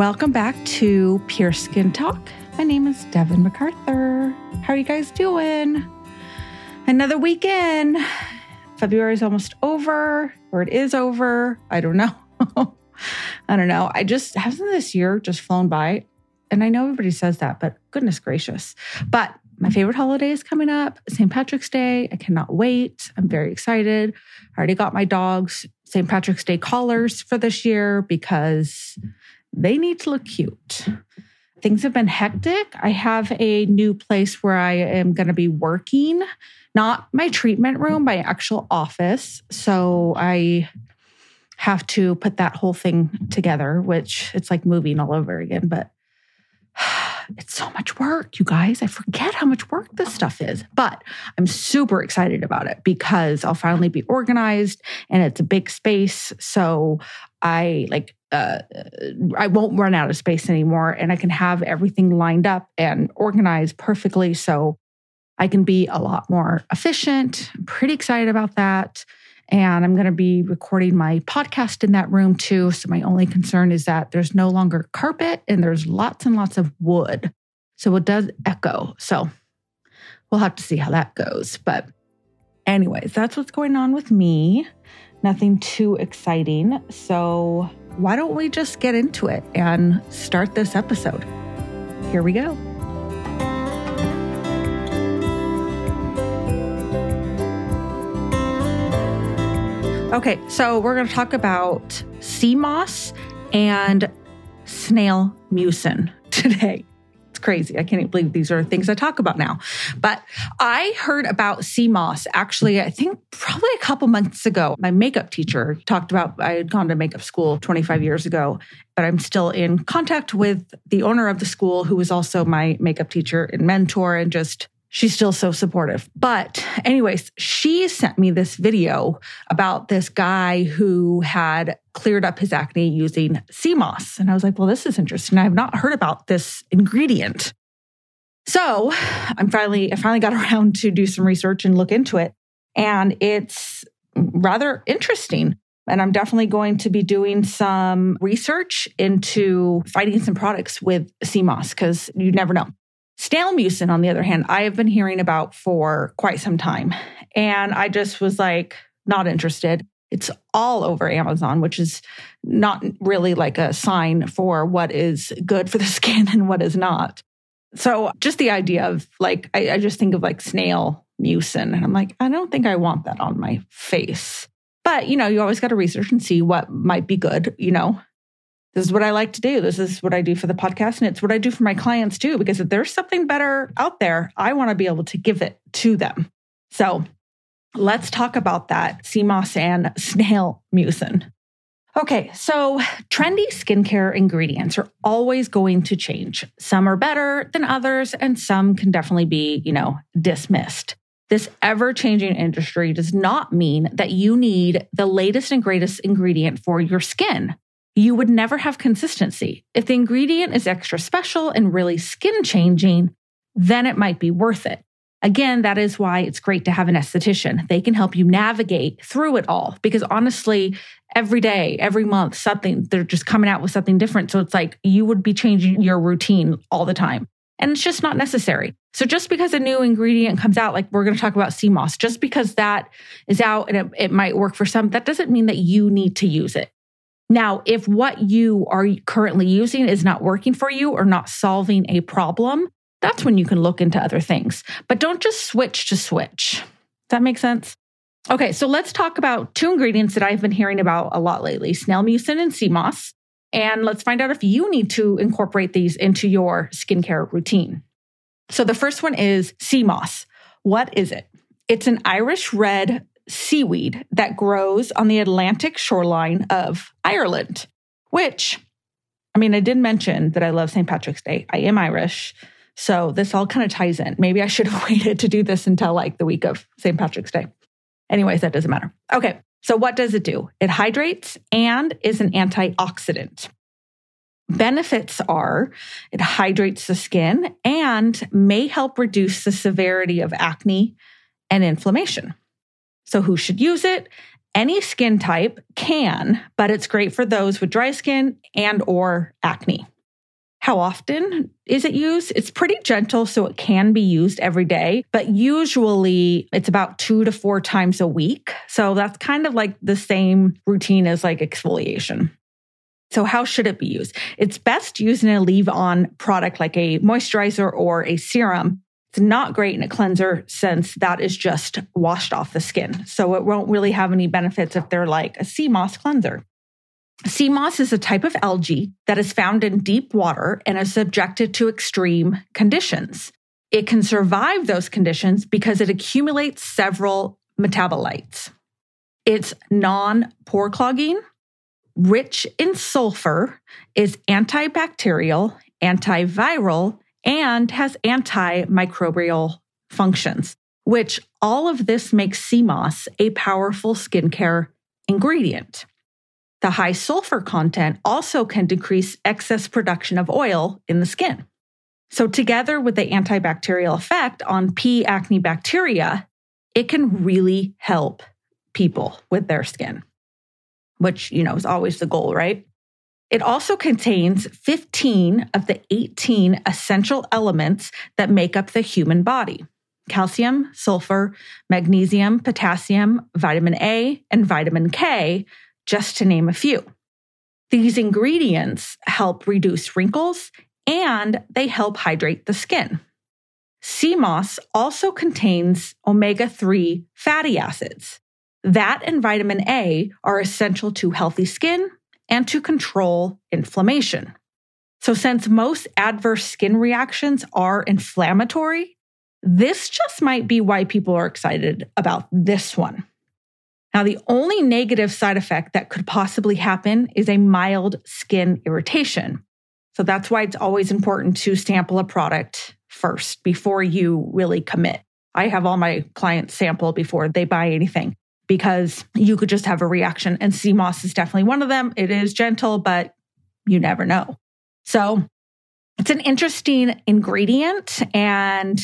Welcome back to Pure Skin Talk. My name is Devin MacArthur. How are you guys doing? Another weekend. February is almost over, or it is over. I don't know. I don't know. I just hasn't this year just flown by? And I know everybody says that, but goodness gracious. But my favorite holiday is coming up, St. Patrick's Day. I cannot wait. I'm very excited. I already got my dogs St. Patrick's Day collars for this year because they need to look cute. Things have been hectic. I have a new place where I am going to be working, not my treatment room, my actual office. So I have to put that whole thing together, which it's like moving all over again. But it's so much work, you guys. I forget how much work this stuff is, but I'm super excited about it because I'll finally be organized and it's a big space. So I like uh, I won't run out of space anymore and I can have everything lined up and organized perfectly so I can be a lot more efficient. I'm pretty excited about that. And I'm going to be recording my podcast in that room too. So my only concern is that there's no longer carpet and there's lots and lots of wood. So it does echo. So we'll have to see how that goes. But, anyways, that's what's going on with me. Nothing too exciting. So why don't we just get into it and start this episode? Here we go. Okay, so we're going to talk about sea moss and snail mucin today crazy. I can't believe these are things I talk about now. But I heard about moss actually, I think probably a couple months ago. My makeup teacher talked about, I had gone to makeup school 25 years ago, but I'm still in contact with the owner of the school, who was also my makeup teacher and mentor, and just she's still so supportive. But, anyways, she sent me this video about this guy who had cleared up his acne using sea moss. And I was like, well, this is interesting. I have not heard about this ingredient. So I'm finally, I finally got around to do some research and look into it. And it's rather interesting. And I'm definitely going to be doing some research into finding some products with sea moss because you never know. Snail mucin, on the other hand, I have been hearing about for quite some time. And I just was like, not interested. It's all over Amazon, which is not really like a sign for what is good for the skin and what is not. So just the idea of like, I, I just think of like snail mucin. And I'm like, I don't think I want that on my face. But, you know, you always got to research and see what might be good, you know, this is what I like to do. This is what I do for the podcast. And it's what I do for my clients too, because if there's something better out there, I want to be able to give it to them. So let's talk about that sea moss and snail mucin. Okay, so trendy skincare ingredients are always going to change. Some are better than others, and some can definitely be, you know, dismissed. This ever changing industry does not mean that you need the latest and greatest ingredient for your skin you would never have consistency. If the ingredient is extra special and really skin changing, then it might be worth it. Again, that is why it's great to have an esthetician. They can help you navigate through it all because honestly, every day, every month, something, they're just coming out with something different. So it's like you would be changing your routine all the time. And it's just not necessary. So just because a new ingredient comes out, like we're going to talk about sea moss, just because that is out and it, it might work for some, that doesn't mean that you need to use it. Now, if what you are currently using is not working for you or not solving a problem, that's when you can look into other things. But don't just switch to switch. Does that make sense? Okay, so let's talk about two ingredients that I've been hearing about a lot lately snail mucin and sea moss. And let's find out if you need to incorporate these into your skincare routine. So the first one is sea moss. What is it? It's an Irish red seaweed that grows on the Atlantic shoreline of Ireland, which, I mean, I did mention that I love St. Patrick's Day. I am Irish. So this all kind of ties in. Maybe I should have waited to do this until like the week of St. Patrick's Day. Anyways, that doesn't matter. Okay. So what does it do? It hydrates and is an antioxidant. Benefits are it hydrates the skin and may help reduce the severity of acne and inflammation. So, who should use it? Any skin type can, but it's great for those with dry skin and or acne. How often is it used? It's pretty gentle, so it can be used every day, but usually it's about two to four times a week. So that's kind of like the same routine as like exfoliation. So, how should it be used? It's best used in a leave on product like a moisturizer or a serum. It's not great in a cleanser since that is just washed off the skin. So, it won't really have any benefits if they're like a sea moss cleanser. Sea moss is a type of algae that is found in deep water and is subjected to extreme conditions. It can survive those conditions because it accumulates several metabolites. It's non pore clogging, rich in sulfur, is antibacterial, antiviral, and has antimicrobial functions, which all of this makes moss a powerful skincare ingredient. The high sulfur content also can decrease excess production of oil in the skin. So, together with the antibacterial effect on P. acne bacteria, it can really help people with their skin, which, you know, is always the goal, right? It also contains 15 of the 18 essential elements that make up the human body calcium, sulfur, magnesium, potassium, vitamin A, and vitamin K, just to name a few. These ingredients help reduce wrinkles and they help hydrate the skin. Sea moss also contains omega 3 fatty acids. That and vitamin A are essential to healthy skin and to control inflammation. So, since most adverse skin reactions are inflammatory, this just might be why people are excited about this one. Now, the only negative side effect that could possibly happen is a mild skin irritation. So that's why it's always important to sample a product first before you really commit. I have all my clients sample before they buy anything because you could just have a reaction. And sea moss is definitely one of them. It is gentle, but you never know. So it's an interesting ingredient and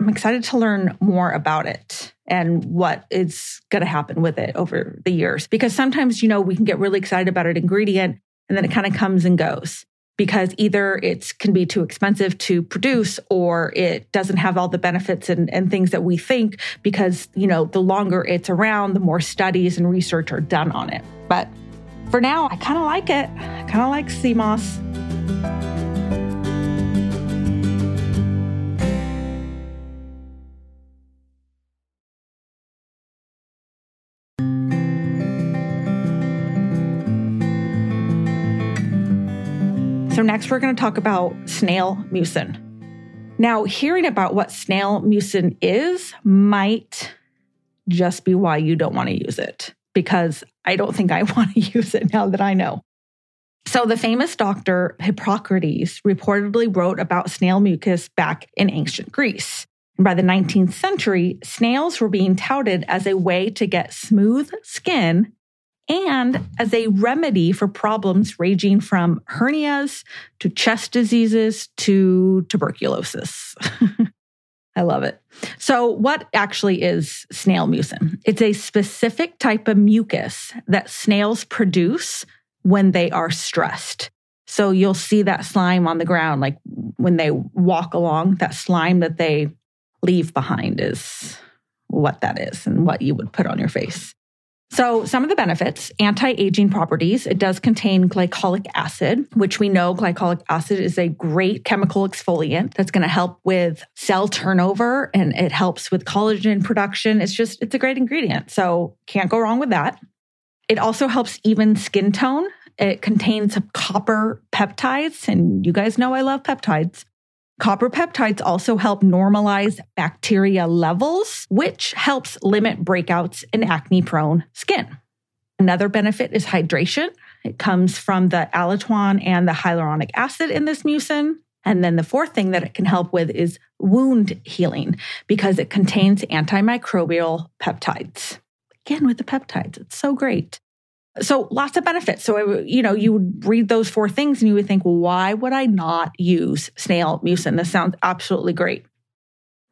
I'm excited to learn more about it and what is going to happen with it over the years. Because sometimes, you know, we can get really excited about an ingredient and then it kind of comes and goes because either it can be too expensive to produce or it doesn't have all the benefits and, and things that we think because, you know, the longer it's around, the more studies and research are done on it. But for now, I kind of like it. I kind of like sea So, next, we're going to talk about snail mucin. Now, hearing about what snail mucin is might just be why you don't want to use it, because I don't think I want to use it now that I know. So, the famous doctor Hippocrates reportedly wrote about snail mucus back in ancient Greece. And by the 19th century, snails were being touted as a way to get smooth skin and as a remedy for problems ranging from hernias to chest diseases to tuberculosis. I love it. So, what actually is snail mucin? It's a specific type of mucus that snails produce when they are stressed. So, you'll see that slime on the ground, like when they walk along, that slime that they leave behind is what that is and what you would put on your face. So, some of the benefits anti aging properties. It does contain glycolic acid, which we know glycolic acid is a great chemical exfoliant that's going to help with cell turnover and it helps with collagen production. It's just, it's a great ingredient. So, can't go wrong with that. It also helps even skin tone. It contains copper peptides, and you guys know I love peptides. Copper peptides also help normalize bacteria levels, which helps limit breakouts in acne prone skin. Another benefit is hydration. It comes from the allantoin and the hyaluronic acid in this mucin. And then the fourth thing that it can help with is wound healing because it contains antimicrobial peptides. Again, with the peptides, it's so great. So lots of benefits. So, you know, you would read those four things and you would think, well, why would I not use snail mucin? This sounds absolutely great.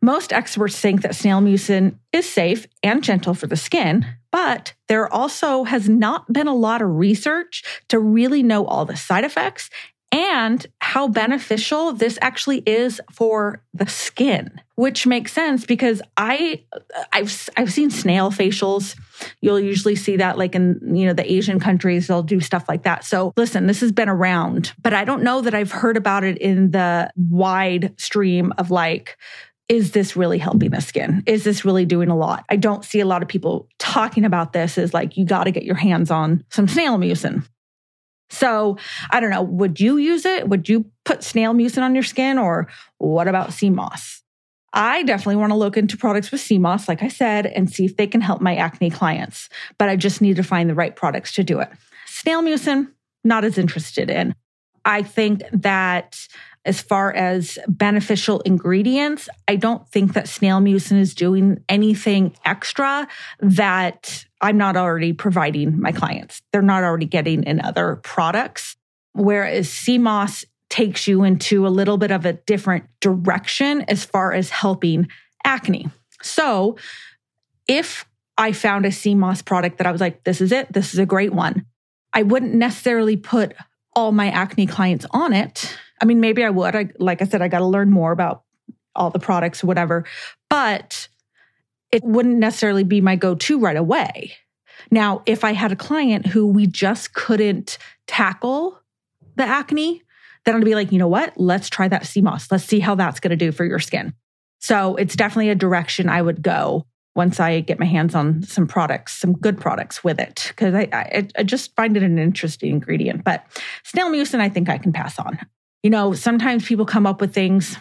Most experts think that snail mucin is safe and gentle for the skin, but there also has not been a lot of research to really know all the side effects and how beneficial this actually is for the skin, which makes sense because I I've I've seen snail facials. You'll usually see that like in you know the Asian countries they'll do stuff like that. So listen, this has been around, but I don't know that I've heard about it in the wide stream of like is this really helping the skin? Is this really doing a lot? I don't see a lot of people talking about this as like, you got to get your hands on some snail mucin. So I don't know. Would you use it? Would you put snail mucin on your skin or what about sea moss? I definitely want to look into products with sea moss, like I said, and see if they can help my acne clients. But I just need to find the right products to do it. Snail mucin, not as interested in. I think that as far as beneficial ingredients, I don't think that snail mucin is doing anything extra that I'm not already providing my clients. They're not already getting in other products. Whereas moss takes you into a little bit of a different direction as far as helping acne. So if I found a moss product that I was like, this is it, this is a great one, I wouldn't necessarily put all my acne clients on it I mean, maybe I would. I, like I said, I got to learn more about all the products, whatever, but it wouldn't necessarily be my go to right away. Now, if I had a client who we just couldn't tackle the acne, then I'd be like, you know what? Let's try that sea moss. Let's see how that's going to do for your skin. So it's definitely a direction I would go once I get my hands on some products, some good products with it, because I, I, I, just find it an interesting ingredient. But snail mucin, I think I can pass on. You know, sometimes people come up with things.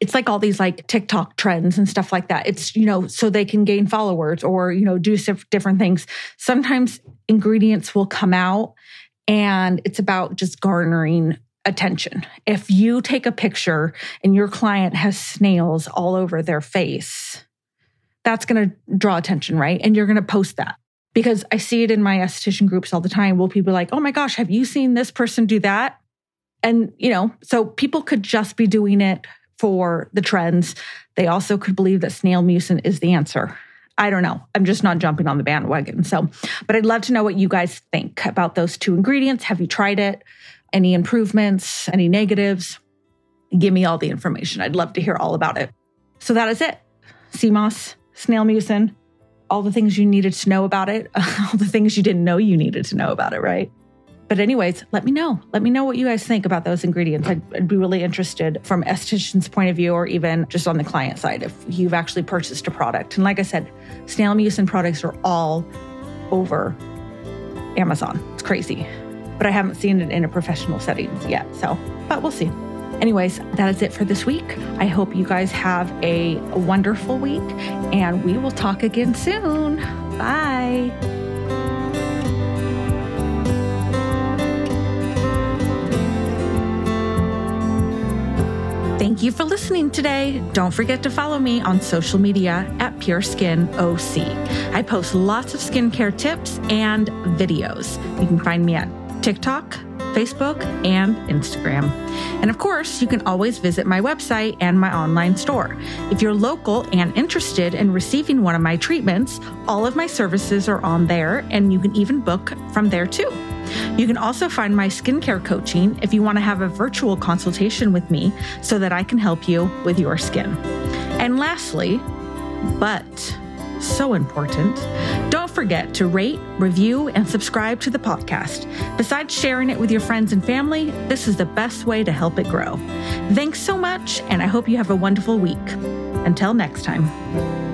It's like all these like TikTok trends and stuff like that. It's, you know, so they can gain followers or, you know, do different things. Sometimes ingredients will come out and it's about just garnering attention. If you take a picture and your client has snails all over their face, that's going to draw attention, right? And you're going to post that because I see it in my esthetician groups all the time. Will people like, oh my gosh, have you seen this person do that? And, you know, so people could just be doing it for the trends. They also could believe that snail mucin is the answer. I don't know. I'm just not jumping on the bandwagon. So, but I'd love to know what you guys think about those two ingredients. Have you tried it? Any improvements? Any negatives? Give me all the information. I'd love to hear all about it. So that is it. Moss, snail mucin, all the things you needed to know about it, all the things you didn't know you needed to know about it, right? But, anyways, let me know. Let me know what you guys think about those ingredients. I'd, I'd, be really interested from esthetician's point of view or even just on the client side if you've actually purchased a product. And like I said, snail mucin products are all over Amazon. It's crazy. But I haven't seen it in a professional settings yet. So, but we'll see. Anyways, that is it for this week. I hope you guys have a wonderful week and we will talk again soon. Bye. Thank you for listening today. Don't forget to follow me on social media at Pure Skin OC. I post lots of skincare tips and videos. You can find me at TikTok, Facebook, and Instagram. And of course, you can always visit my website and my online store. If you're local and interested in receiving one of my treatments, all of my services are on there, and you can even book from there too. You can also find my skincare coaching if you want to have a virtual consultation with me so that I can help you with your skin. And lastly, but so important, don't forget to rate, review, and subscribe to the podcast. Besides sharing it with your friends and family, this is the best way to help it grow. Thanks so much, and I hope you have a wonderful week. Until next time.